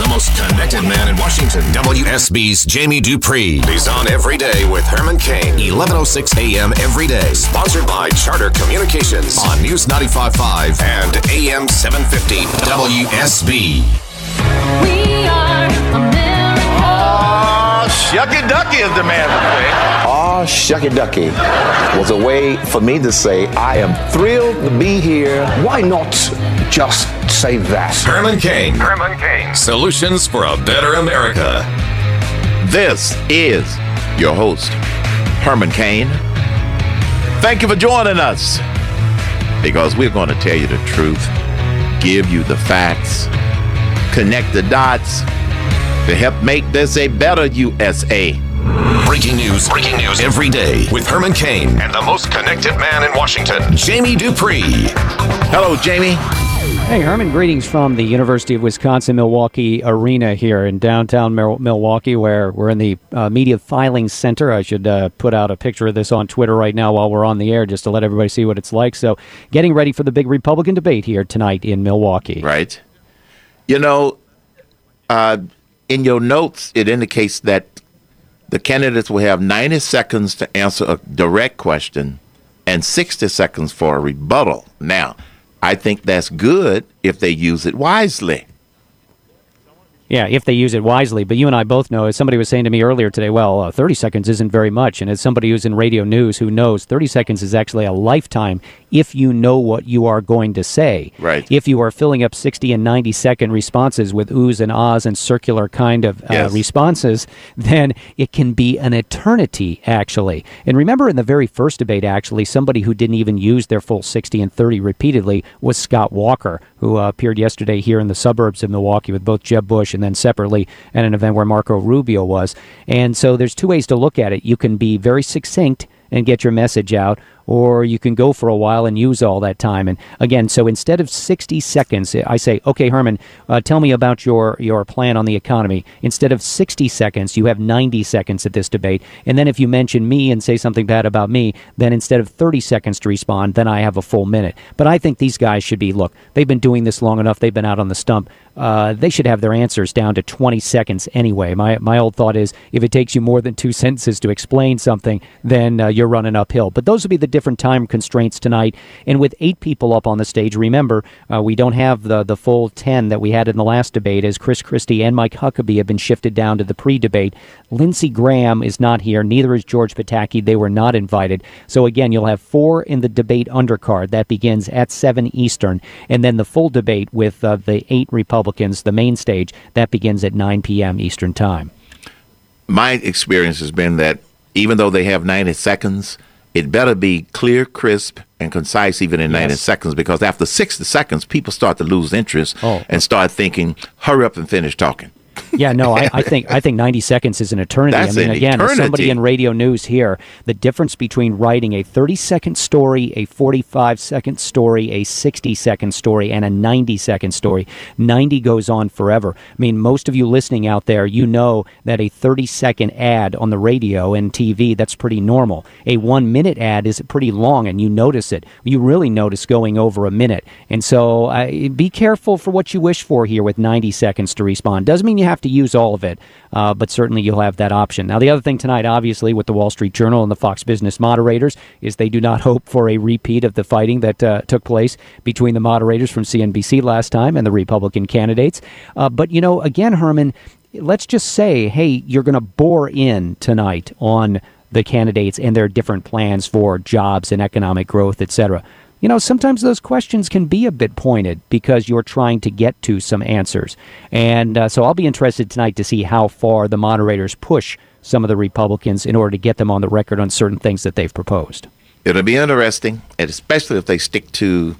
The most connected man in Washington, WSB's Jamie Dupree. He's on every day with Herman Cain, 11.06 a.m. every day. Sponsored by Charter Communications on News 95.5 and AM 750 WSB. We are America. Oh, shucky ducky, as the man would say. Aw, shucky ducky was a way for me to say, I am thrilled to be here. Why not just say that? Herman Cain. Herman Cain. Solutions for a better America. This is your host, Herman Cain. Thank you for joining us because we're going to tell you the truth, give you the facts, connect the dots to help make this a better USA. Breaking news, breaking news every day with Herman Cain and the most connected man in Washington, Jamie Dupree. Hello, Jamie. Hey, Herman, greetings from the University of Wisconsin Milwaukee Arena here in downtown Mil- Milwaukee, where we're in the uh, Media Filing Center. I should uh, put out a picture of this on Twitter right now while we're on the air just to let everybody see what it's like. So, getting ready for the big Republican debate here tonight in Milwaukee. Right. You know, uh, in your notes, it indicates that the candidates will have 90 seconds to answer a direct question and 60 seconds for a rebuttal. Now, I think that's good if they use it wisely. Yeah, if they use it wisely. But you and I both know, as somebody was saying to me earlier today, well, uh, 30 seconds isn't very much. And as somebody who's in radio news who knows, 30 seconds is actually a lifetime if you know what you are going to say. Right. If you are filling up 60 and 90 second responses with oohs and ahs and circular kind of uh, Yes. responses, then it can be an eternity, actually. And remember in the very first debate, actually, somebody who didn't even use their full 60 and 30 repeatedly was Scott Walker, who uh, appeared yesterday here in the suburbs of Milwaukee with both Jeb Bush and then separately at an event where Marco Rubio was. And so there's two ways to look at it. You can be very succinct and get your message out, or you can go for a while and use all that time. And again, so instead of 60 seconds, I say, okay, Herman, uh, tell me about your, your plan on the economy. Instead of 60 seconds, you have 90 seconds at this debate. And then if you mention me and say something bad about me, then instead of 30 seconds to respond, then I have a full minute. But I think these guys should be, look, they've been doing this long enough, they've been out on the stump. Uh, they should have their answers down to 20 seconds anyway. My, my old thought is if it takes you more than two sentences to explain something, then uh, you're running uphill. But those would be the different time constraints tonight. And with eight people up on the stage, remember, uh, we don't have the, the full 10 that we had in the last debate, as Chris Christie and Mike Huckabee have been shifted down to the pre debate. Lindsey Graham is not here, neither is George Pataki. They were not invited. So again, you'll have four in the debate undercard. That begins at 7 Eastern. And then the full debate with uh, the eight Republicans, the main stage, that begins at 9 p.m. Eastern Time. My experience has been that even though they have 90 seconds, it better be clear, crisp, and concise even in 90 Yes. seconds because after 60 seconds, people start to lose interest Oh. and start thinking, hurry up and finish talking. Yeah, no, I, I think I think 90 seconds is an eternity. That's I mean, an again, as somebody in radio news here, the difference between writing a 30 second story, a 45 second story, a 60 second story, and a 90 second story, 90 goes on forever. I mean, most of you listening out there, you know that a 30 second ad on the radio and TV, that's pretty normal. A one minute ad is pretty long, and you notice it. You really notice going over a minute. And so uh, be careful for what you wish for here with 90 seconds to respond. Doesn't mean you have to use all of it, uh, but certainly you'll have that option. Now, the other thing tonight, obviously, with the Wall Street Journal and the Fox Business moderators, is they do not hope for a repeat of the fighting that uh, took place between the moderators from CNBC last time and the Republican candidates. Uh, but, you know, again, Herman, let's just say, hey, you're going to bore in tonight on the candidates and their different plans for jobs and economic growth, et cetera. You know, sometimes those questions can be a bit pointed because you're trying to get to some answers. And uh, so I'll be interested tonight to see how far the moderators push some of the Republicans in order to get them on the record on certain things that they've proposed. It'll be interesting, especially if they stick to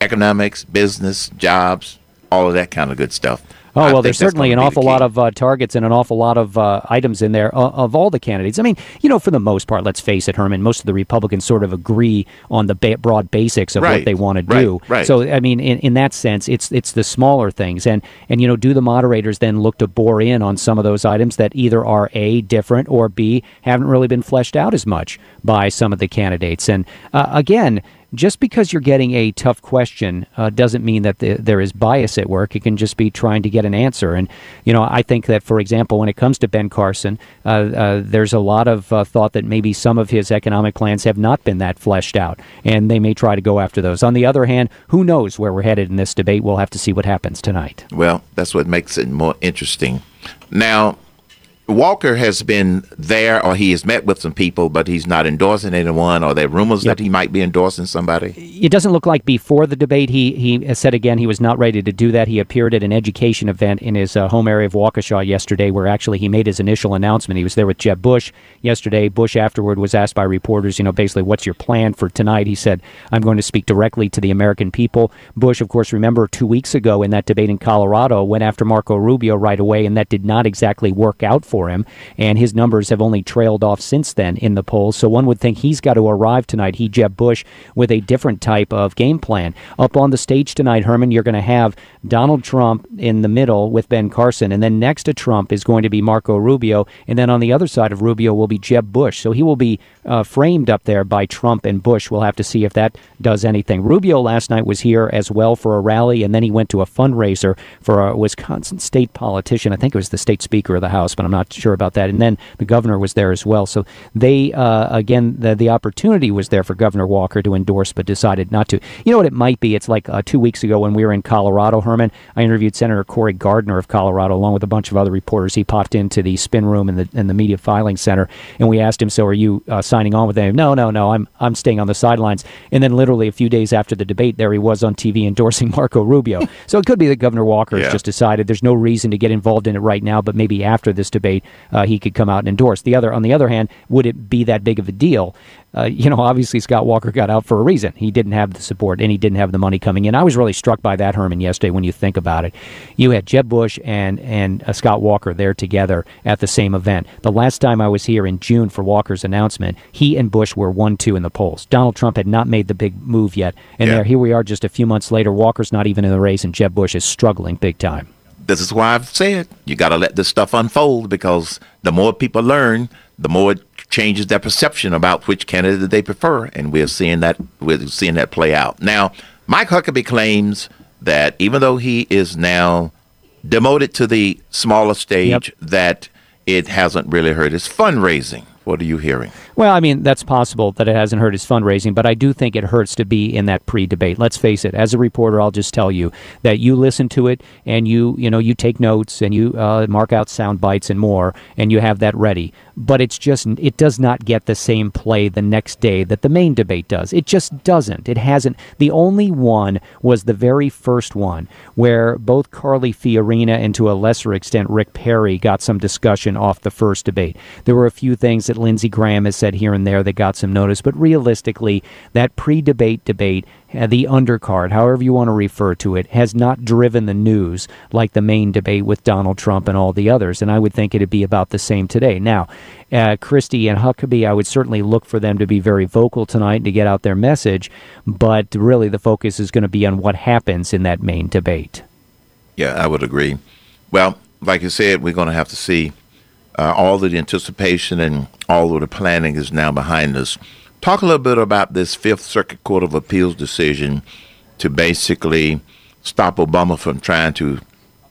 economics, business, jobs, all of that kind of good stuff. Oh I well, there's certainly an the awful lot of uh, targets and an awful lot of uh, items in there uh, of all the candidates. I mean, you know, for the most part, let's face it, Herman. Most of the Republicans sort of agree on the ba- broad basics of what they want to do. right. So, I mean, in, in that sense, it's it's the smaller things, and and you know, do the moderators then look to bore in on some of those items that either are a different or b haven't really been fleshed out as much by some of the candidates? And uh, again just because you're getting a tough question uh, doesn't mean that the, there is bias at work. It can just be trying to get an answer. And, you know, I think that, for example, when it comes to Ben Carson, uh, uh, there's a lot of uh, thought that maybe some of his economic plans have not been that fleshed out, and they may try to go after those. On the other hand, who knows where we're headed in this debate? We'll have to see what happens tonight. Well, that's what makes it more interesting. Now, Walker has been there, or he has met with some people, but he's not endorsing anyone. Or there are rumors Yep. that he might be endorsing somebody? it doesn't look like before the debate he he said again he was not ready to do that. He appeared at an education event in his uh, home area of Waukesha yesterday, where actually he made his initial announcement. He was there with Jeb Bush yesterday. Bush afterward was asked by reporters, you know, basically what's your plan for tonight? He said, "I'm going to speak directly to the American people." Bush, of course, remember two weeks ago in that debate in Colorado, went after Marco Rubio right away, and that did not exactly work out for him. And his numbers have only trailed off since then in the polls. So one would think he's got to arrive tonight. He, Jeb Bush, with a different type of game plan. Up on the stage tonight, Herman, you're going to have Donald Trump in the middle with Ben Carson, and then next to Trump is going to be Marco Rubio, and then on the other side of Rubio will be Jeb Bush. So he will be uh, framed up there by Trump and Bush. We'll have to see if that does anything. Rubio last night was here as well for a rally, and then he went to a fundraiser for a Wisconsin state politician. I think it was the state speaker of the House, but I'm not sure about that. And then the governor was there as well. So they, uh, again, the, the opportunity was there for Governor Walker to endorse, but decided not to. You know what it might be? It's like uh, two weeks ago when we were in Colorado, Herman. I interviewed Senator Cory Gardner of Colorado along with a bunch of other reporters. He popped into the spin room in the in the media filing center, and we asked him, "So are you uh, signing on with them?" No, no, no. I'm I'm staying on the sidelines. And then literally a few days after the debate, there he was on TV endorsing Marco Rubio. so it could be that Governor Walker has just decided there's no reason to get involved in it right now, but maybe after this debate, uh, he could come out and endorse. The other, on the other hand, would it be that big of a deal? Uh, you know, obviously Scott Walker got out for a reason. He didn't have the support and he didn't have the money coming in. I was really struck by that, Herman, yesterday when you think about it. You had Jeb Bush and and uh, Scott Walker there together at the same event. The last time I was here in June for Walker's announcement, he and Bush were one two in the polls. Donald Trump had not made the big move yet, and Yeah. there here we are just a few months later. Walker's not even in the race, and Jeb Bush is struggling big time. This is why I've said you got to let this stuff unfold because the more people learn, the more it changes their perception about which candidate they prefer, and we're seeing that we're seeing that play out. Now, Mike Huckabee claims that even though he is now demoted to the smaller stage, that it hasn't really hurt his fundraising. What are you hearing? Well, I mean, that's possible that it hasn't hurt his fundraising, but I do think it hurts to be in that pre-debate. Let's face it. As a reporter, I'll just tell you that you listen to it and you, you know, you take notes and you uh, mark out sound bites and more, and you have that ready. But it's just, it does not get the same play the next day that the main debate does. It just doesn't. It hasn't. The only one was the very first one where both Carly Fiorina and to a lesser extent Rick Perry got some discussion off the first debate. There were a few things that Lindsey Graham has said here and there that got some notice, but realistically, that pre-debate debate, uh, the undercard, however you want to refer to it, has not driven the news like the main debate with Donald Trump and all the others. And I would think it'd be about the same today. Now, uh, Christie and Huckabee, I would certainly look for them to be very vocal tonight to get out their message, but really the focus is going to be on what happens in that main debate. Yeah, I would agree. Well, like you said, we're going to have to see uh, all of the anticipation and all of the planning is now behind us. Talk a little bit about this Fifth Circuit Court of Appeals decision to basically stop Obama from trying to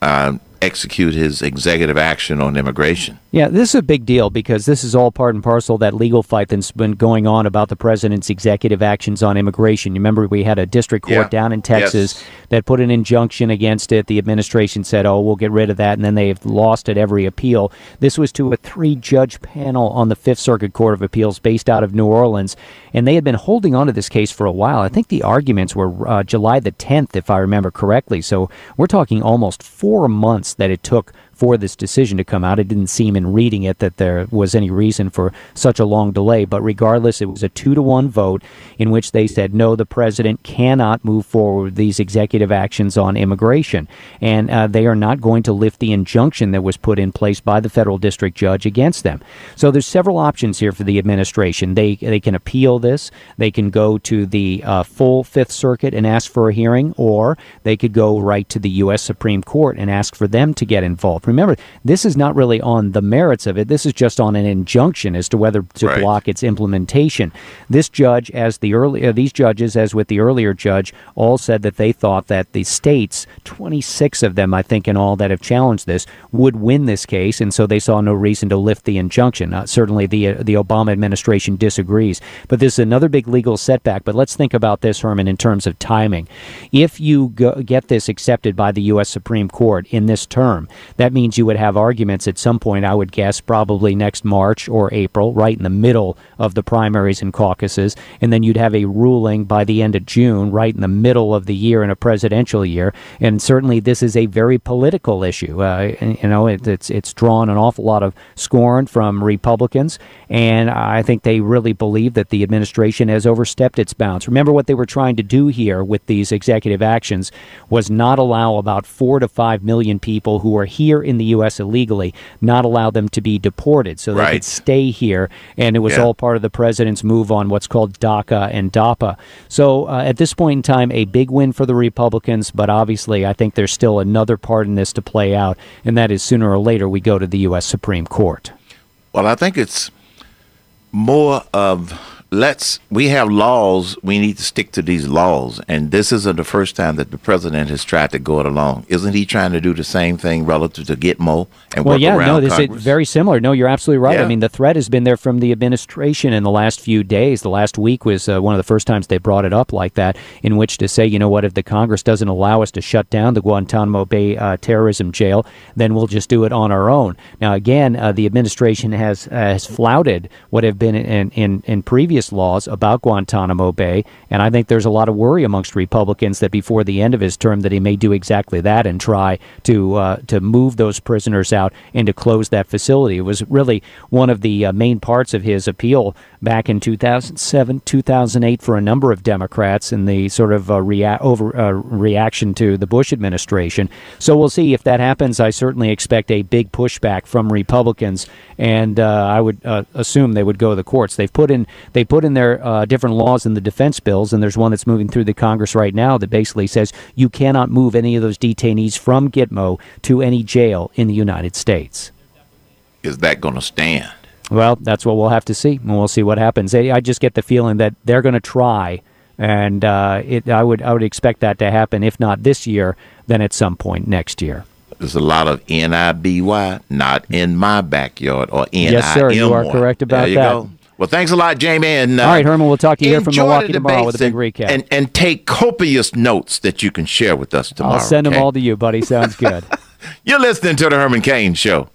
uh, execute his executive action on immigration. Yeah, this is a big deal because this is all part and parcel of that legal fight that's been going on about the president's executive actions on immigration. You remember we had a district court Yeah. down in Texas Yes. that put an injunction against it. The administration said, "Oh, we'll get rid of that," and then they've lost at every appeal. This was to a three-judge panel on the Fifth Circuit Court of Appeals based out of New Orleans, and they had been holding on to this case for a while. I think the arguments were uh, July the 10th, if I remember correctly. So we're talking almost four months that it took for this decision to come out. It didn't seem in reading it that there was any reason for such a long delay, but regardless, it was a two to one vote in which they said no, the president cannot move forward with these executive actions on immigration, and uh, they are not going to lift the injunction that was put in place by the federal district judge against them. So there's several options here for the administration. They they can appeal this, they can go to the uh, full Fifth Circuit and ask for a hearing, or they could go right to the U.S. Supreme Court and ask for them to get involved. Remember, this is not really on the merits of it. This is just on an injunction as to whether to Right. block its implementation. This judge, as the early uh, these judges, as with the earlier judge, all said that they thought that the states, 26 of them, I think, in all that have challenged this, would win this case, and so they saw no reason to lift the injunction. Uh, certainly, the uh, the Obama administration disagrees, but this is another big legal setback. But let's think about this, Herman, in terms of timing. If you go, get this accepted by the U.S. Supreme Court in this term, that means you would have arguments at some point. I would guess probably next March or April, right in the middle of the primaries and caucuses, and then you'd have a ruling by the end of June, right in the middle of the year in a presidential year. And certainly, this is a very political issue. Uh, you know, it, it's it's drawn an awful lot of scorn from Republicans, and I think they really believe that the administration has overstepped its bounds. Remember what they were trying to do here with these executive actions was not allow about four to five million people who are here in the U.S. illegally, not allow them to be deported, so they Right. could stay here. And it was Yeah. all part of the president's move on what's called DACA and DAPA. So uh, at this point in time, a big win for the Republicans, but obviously, I think there's still another part in this to play out, and that is sooner or later we go to the U.S. Supreme Court. Well, I think it's more of let's we have laws we need to stick to these laws and this isn't the first time that the president has tried to go it alone isn't he trying to do the same thing relative to Gitmo and Well, work yeah, around no, this is Congress? very similar. No, you're absolutely right. I mean, the threat has been there from the administration in the last few days. The last week was uh, one of the first times they brought it up like that, in which to say, you know what, if the Congress doesn't allow us to shut down the Guantanamo Bay uh, terrorism jail, then we'll just do it on our own. Now, again, uh, the administration has uh, has flouted what have been in, in in previous laws about Guantanamo Bay, and I think there's a lot of worry amongst Republicans that before the end of his term that he may do exactly that and try to uh, to move those prisoners out and to close that facility. It was really one of the uh, main parts of his appeal back in 2007, 2008 for a number of Democrats in the sort of uh, rea- over uh, reaction to the Bush administration. So we'll see if that happens. I certainly expect a big pushback from Republicans, and uh, I would uh, assume they would go to the courts. They've put in they put in their uh, different laws in the defense bills, and there's one that's moving through the Congress right now that basically says you cannot move any of those detainees from Gitmo to any jail in the United States. is that going to stand Well, that's what we'll have to see, and we'll see what happens. I just get the feeling that they're going to try, and uh, it, I would I would expect that to happen. If not this year, then at some point next year. there's a lot of N-I-B-Y not in my backyard or N-I-M-Y. Yes, sir, you are correct about there you that. Go. Well, thanks a lot, Jamie. And uh, All right, Herman, we'll talk to you here from the Milwaukee tomorrow with a big recap. and, and and take copious notes that you can share with us tomorrow. I'll send them all to you, buddy. Sounds good. You're listening to the Herman Cain Show.